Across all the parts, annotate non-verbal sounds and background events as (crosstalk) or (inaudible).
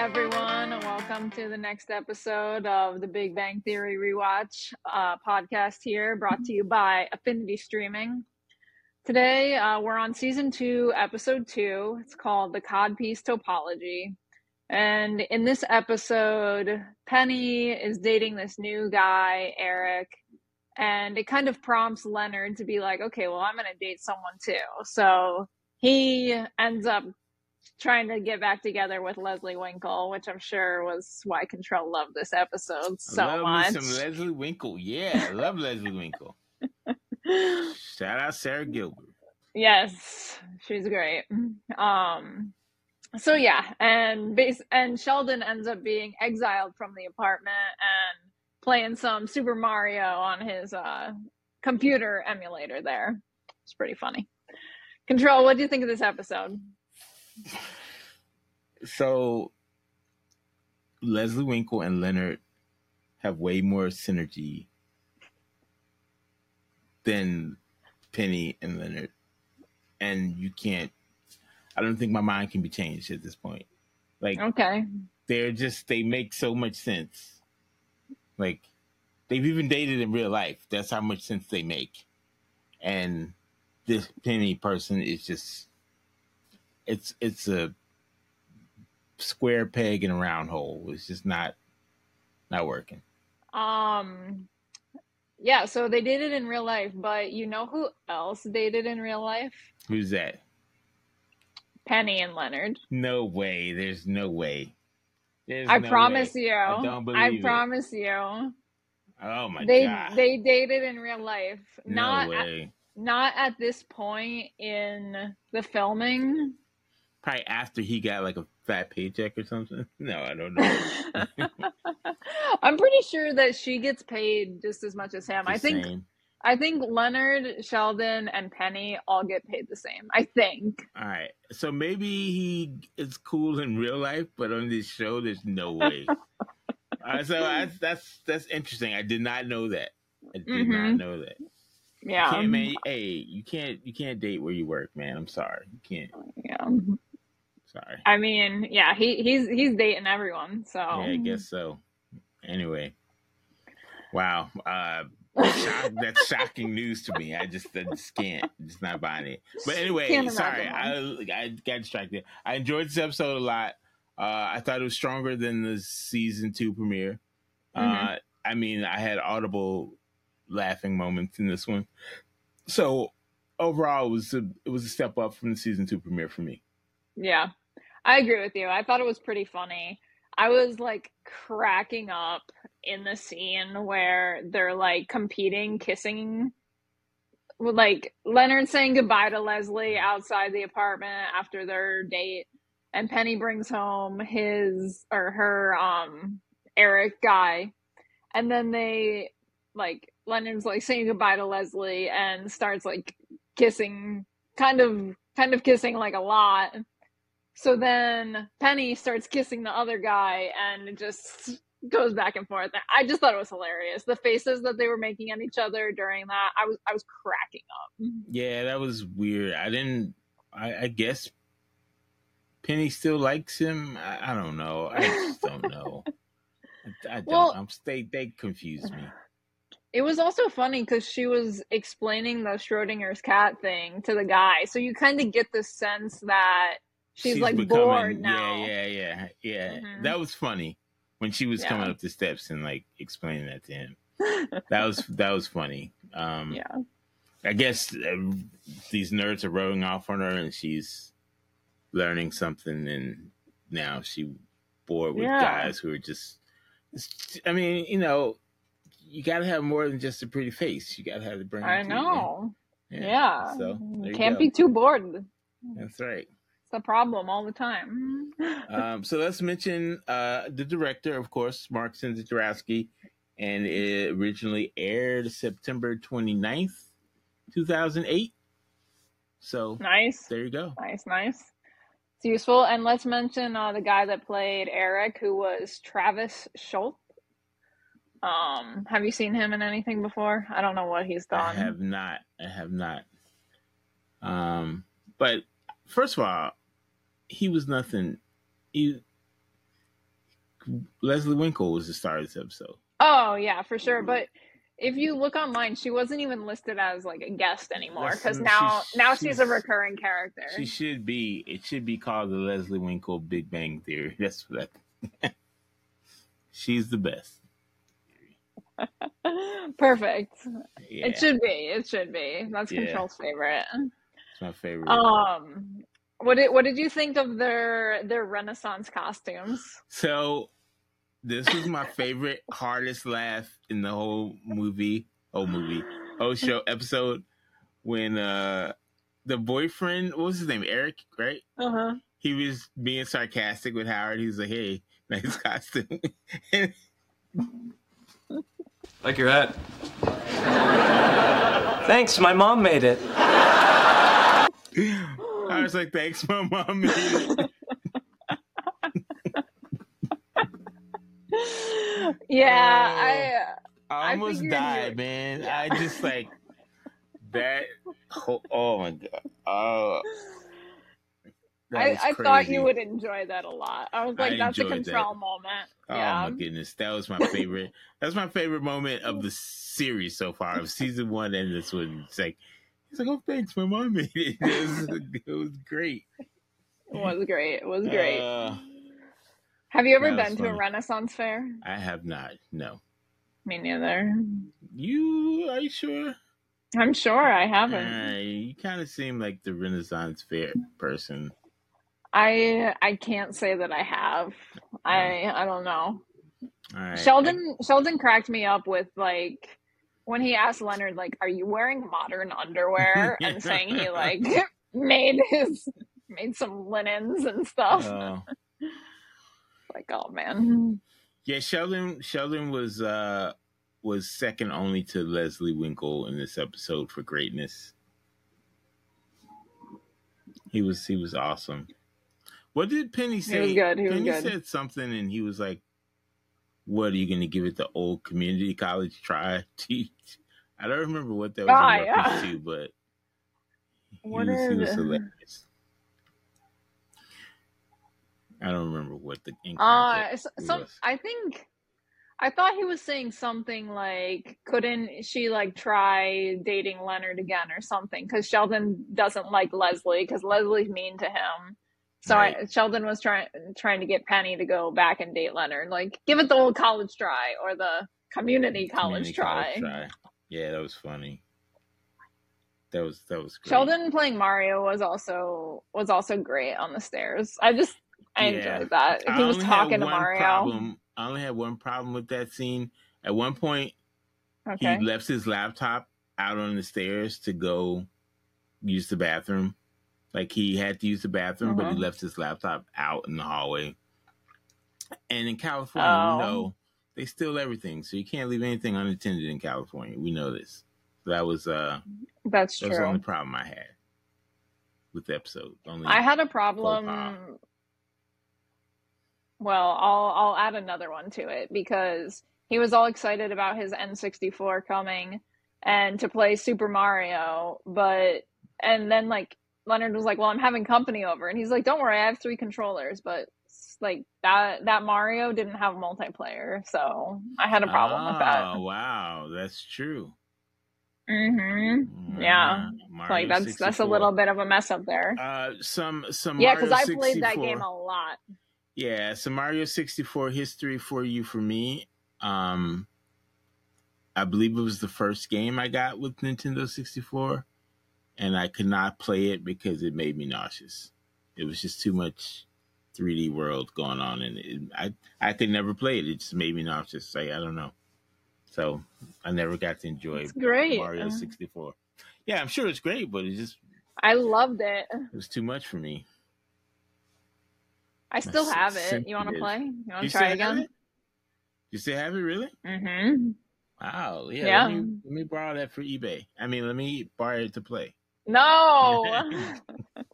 everyone. Welcome to the next episode of the Big Bang Theory Rewatch uh, podcast here, brought to you by Affinity Streaming. Today, uh, we're on season two, episode two. It's called The Codpiece Topology. And in this episode, Penny is dating this new guy, Eric, and it kind of prompts Leonard to be like, okay, well, I'm going to date someone too. So he ends up trying to get back together with Leslie Winkle, which I'm sure was why Contrell loved this episode so love much. Me some Leslie Winkle. Yeah, love Leslie Winkle. (laughs) Shout out Sara Gilbert. Yes, she's great. Um, so yeah, and base and Sheldon ends up being exiled from the apartment and playing some Super Mario on his uh, computer emulator. There, it's pretty funny. Contrell. What do you think of this episode? So, Leslie Winkle and Leonard have way more synergy than Penny and Leonard, and you can't. I don't think my mind can be changed at this point. Like, okay, they're just they make so much sense. Like, they've even dated in real life. That's how much sense they make, and this Penny person is just it's it's a square peg in a round hole. It's just not not working. Um yeah, so they dated in real life, but you know who else dated in real life? Who's that? Penny and Leonard. No way. There's no way. There's I no promise way. you. I don't believe I promise you. Oh my they, god. They dated in real life. No not way. At, not at this point in the filming. Probably after he got like a fat paycheck or something. (laughs) No, I don't know. (laughs) I'm pretty sure that she gets paid just as much as him. The I think same. I think Leonard, Sheldon, and Penny all get paid the same. I think. All right. So maybe he is cool in real life, but on this show, there's no way. (laughs) uh, so that's that's that's interesting. I did not know that. I did Mhm. not know that. Yeah. You can't, man. Hey, you can't you can't date where you work, man. I'm sorry. You can't. Yeah. Sorry. I mean, yeah, he he's he's dating everyone. So Yeah, I guess so. Anyway, wow. Uh, shock, that's shocking news to me. I just, I just can't, just not buying it. But anyway, sorry, I, I got distracted. I enjoyed this episode a lot. Uh, I thought it was stronger than the season two premiere. Uh, Mhm. I mean, I had audible laughing moments in this one. So overall, it was a, it was a step up from the season two premiere for me. Yeah, I agree with you. I thought it was pretty funny. I was like cracking up in the scene where they're like competing, kissing. Like Leonard saying goodbye to Leslie outside the apartment after their date, and Penny brings home his or her um Eric guy, and then they like Leonard's like saying goodbye to Leslie and starts like kissing, kind of kind of kissing like a lot. So then Penny starts kissing the other guy and it just goes back and forth. I just thought it was hilarious. The faces that they were making at each other during that, I was I was cracking up. Yeah, that was weird. I didn't. I, I guess Penny still likes him. I, I don't know. I just (laughs) don't know. I, I don't. Well- I'm they they confuse me. It was also funny because she was explaining the Schrodinger's cat thing to the guy, so you kind of get the sense that she's, like becoming- bored now. Yeah, yeah, yeah, yeah. Mhm. That was funny when she was Yeah. coming up the steps and like explaining that to him. (laughs) that was that was funny. Um, Yeah. I guess uh, these nerds are rubbing off on her, and she's learning something, and now she bored with Yeah. guys who are just. I mean, you know, you got to have more than just a pretty face. You got to have the brain. I know. Yeah. Yeah. So you can't go. be too bored. That's right. The problem all the time. (laughs) Um, so let's mention uh, the director, of course, Mark Cendrowski, and it originally aired September 29th, 2008. So nice. there you go. Nice, nice. It's useful. And let's mention uh, the guy that played Eric, who was Travis Schuldt. Um, have you seen him in anything before? I don't know what he's done. I have not. I have not. Um, but first of all, he was nothing. He Leslie Winkle was the star of this episode. Oh yeah, for sure. But if you look online, she wasn't even listed as like a guest anymore because now she's, now she's, she's, a recurring character. She should be. It should be called the Leslie Winkle Big Bang Theory. (laughs) That's what. (laughs) she's the best. (laughs) Perfect. Yeah. It should be. It should be. That's yeah. Contrell's favorite. It's my favorite. Um, what did what did you think of their their Renaissance costumes? So, this was my favorite, (laughs) hardest laugh in the whole movie, whole movie, whole show episode when uh the boyfriend, what was his name, Eric, right? Uh huh. He was being sarcastic with Howard. He was like, "Hey, (laughs) nice costume." like your hat. Thanks, my mom made it. I was like, thanks, my mom yeah, uh, I. I almost I died, man. Yeah. I just like that. Oh, oh my god! Oh, I, I thought you would enjoy that a lot. I was like, I that's a Contrell that. moment. Oh yeah. my goodness, that was my favorite. that's my favorite moment of the series so far, of season one and this one. It's like he's like, "Oh, thanks, my mom made it. (laughs) It was, it was great. It was great. It was great. Uh, have you ever been to a Renaissance fair? I have not. No. Me neither. You are you sure? I'm sure I haven't. Uh, you kind of seem like the Renaissance fair person. I I can't say that I have. I I don't know. Sheldon Sheldon cracked me up with like when he asked Leonard like, "Are you wearing modern underwear?" (laughs) and saying he like made his made some linens and stuff. Uh, (laughs) like, oh man. Yeah, Sheldon Sheldon was uh was second only to Leslie Winkle in this episode for greatness. He was he was awesome. What did Penny say? He was good. He Penny was good. said something, and he was like, "What are you going to give it the old community college try?" (laughs) Teach? I don't remember what that was ah, in reference yeah. to, (laughs) but he was, he was hilarious. I don't remember what the uh some I think I thought he was saying something like couldn't she like try dating Leonard again or something cuz Sheldon doesn't like Leslie cuz Leslie's mean to him. So right. I, Sheldon was trying trying to get Penny to go back and date Leonard, like give it the old college try or the community college, community try. college try. Yeah, that was funny. That was that was great. Sheldon playing Mario was also was also great on the stairs. I just I yeah. enjoyed that. He was talking to Mario. Problem. I only had one problem with that scene. At one point, okay. he left his laptop out on the stairs to go use the bathroom like he had to use the bathroom, but he uh-huh. left his laptop out in the hallway. And in California, oh. we know they steal everything, so you can't leave anything unattended in California. We know this. That was uh that's that true. the only problem I had with the episode. Only I had a problem. Well, I'll I'll add another one to it because he was all excited about his N64 coming and to play Super Mario, but and then like Leonard was like, "Well, I'm having company over," and he's like, "Don't worry, I have three controllers." But like that that Mario didn't have multiplayer, so I had a problem oh, with that. Oh wow, that's true. Mm-hmm. Yeah, Mario like that's 64. that's a little bit of a mess up there. Uh, some some yeah, because I played that game a lot. Yeah, some Mario 64 history for you for me. Um, I believe it was the first game I got with Nintendo 64 and I could not play it because it made me nauseous. It was just too much 3D world going on, and it, I I could never play it. It just made me nauseous. Like I don't know. So I never got to enjoy it's great. Mario 64. Yeah, I'm sure it's great, but it just I loved it. It was too much for me. I still That's have it. You want to play? You want to try it again? It? You still have it, really? Mm-hmm. Wow. Yeah. yeah. Let, me, let me borrow that for eBay. I mean, let me borrow it to play. No. (laughs)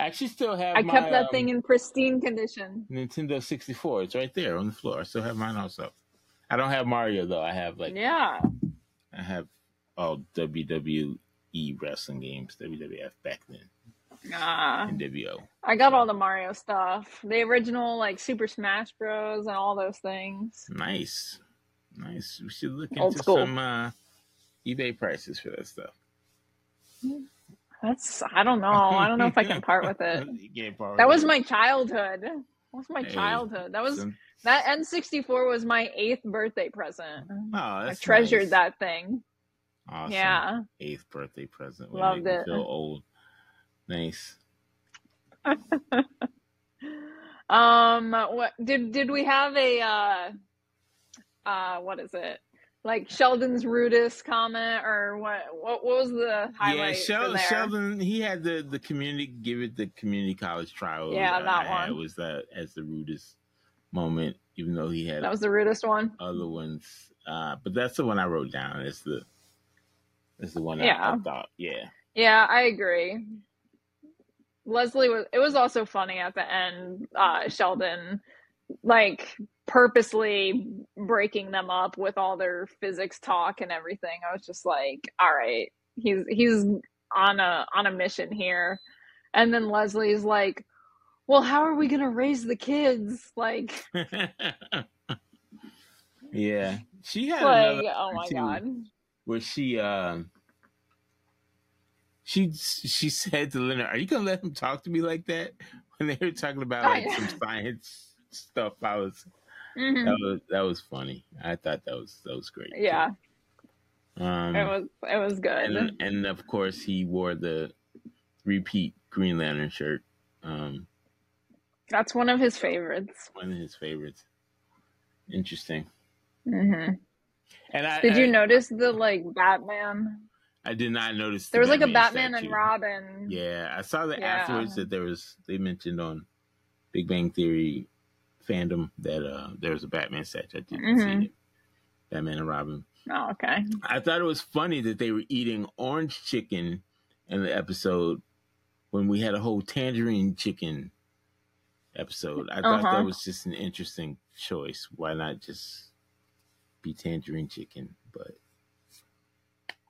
I actually still have. I my, kept that um, thing in pristine condition. Nintendo 64. It's right there on the floor. I still have mine also. I don't have Mario though. I have like yeah. I have all WWE wrestling games, WWF back then. Ah, NWO. I got all the Mario stuff. The original like Super Smash Bros. and all those things. Nice, nice. We should look into some uh, eBay prices for that stuff. That's I don't know. I don't know if I can part with it. (laughs) You can't part That was my childhood. That was my Hey, childhood. That was Some- that N64 was my eighth birthday present. oh, I treasured nice. that thing. Awesome. Yeah. Eighth birthday present. would Loved it. Feel old. Nice. (laughs) Um what did did we have a uh uh what is it? Like Sheldon's rudest comment or what what, what was the highlight yeah, for Shel- there? Sheldon. He had the the community give it the community college trial. Yeah, that I had one. was that as the rudest moment, even though he had That was the rudest one. other ones. Uh, but that's the one I wrote down. It's the it's the one I, Yeah. I thought. Yeah. Yeah, I agree. Leslie was it was also funny at the end, uh Sheldon like purposely breaking them up with all their physics talk and everything. I was just like, all right, he's he's on a on a mission here. And then Leslie's like, well, how are we gonna raise the kids? Like, (laughs) yeah. She had like, another oh my god. where she um she she said to Leonard, "Are you gonna let him talk to me like that?" (laughs) When they were talking about like some (laughs) science stuff, I was Mhm. that was that was funny. I thought that was that was great. Yeah, Um, it was it was good. and and of course he wore the repeat Green Lantern shirt. Um, That's one of his favorites. one of his favorites. Interesting. hmm And I Did you I, notice the like Batman? I did not notice. the There was like a Batman statue. and Robin. Yeah, I saw that Yeah. afterwards that there was they mentioned on Big Bang Theory fandom that uh there was a Batman statue. I didn't Mhm. see it. Batman and Robin. Oh, okay. I thought it was funny that they were eating orange chicken in the episode when we had a whole tangerine chicken episode. I thought Uh-huh. that was just an interesting choice. Why not just be tangerine chicken? But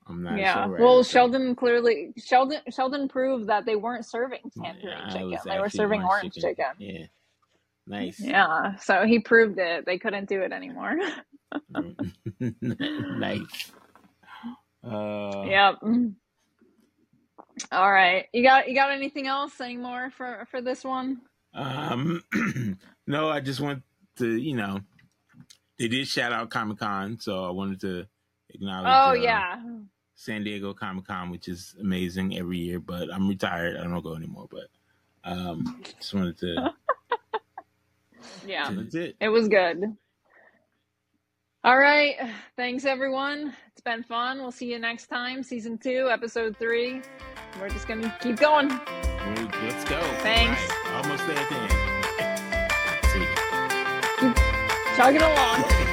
I'm not sure. yeah. sure. well, Sheldon clearly Sheldon Sheldon proved that they weren't serving tangerine Yeah, chicken. They were serving orange chicken. Yeah. Nice. Yeah. So he proved it. They couldn't do it anymore. (laughs) nice. Uh, yep. All right. You got you got anything else anymore for for this one? Um, (clears throat) no, I just want to, you know, they did shout out Comic Con, so I wanted to acknowledge. Oh uh, yeah. San Diego Comic Con, which is amazing every year. But I'm retired; I don't go anymore. But um, just wanted to. (laughs) Yeah. That's it. It was good. All right. Thanks, everyone. It's been fun. We'll see you next time. Season two, episode three. We're just going to keep going. Let's go. Thanks. Right, almost there at the end. See. Chugging along.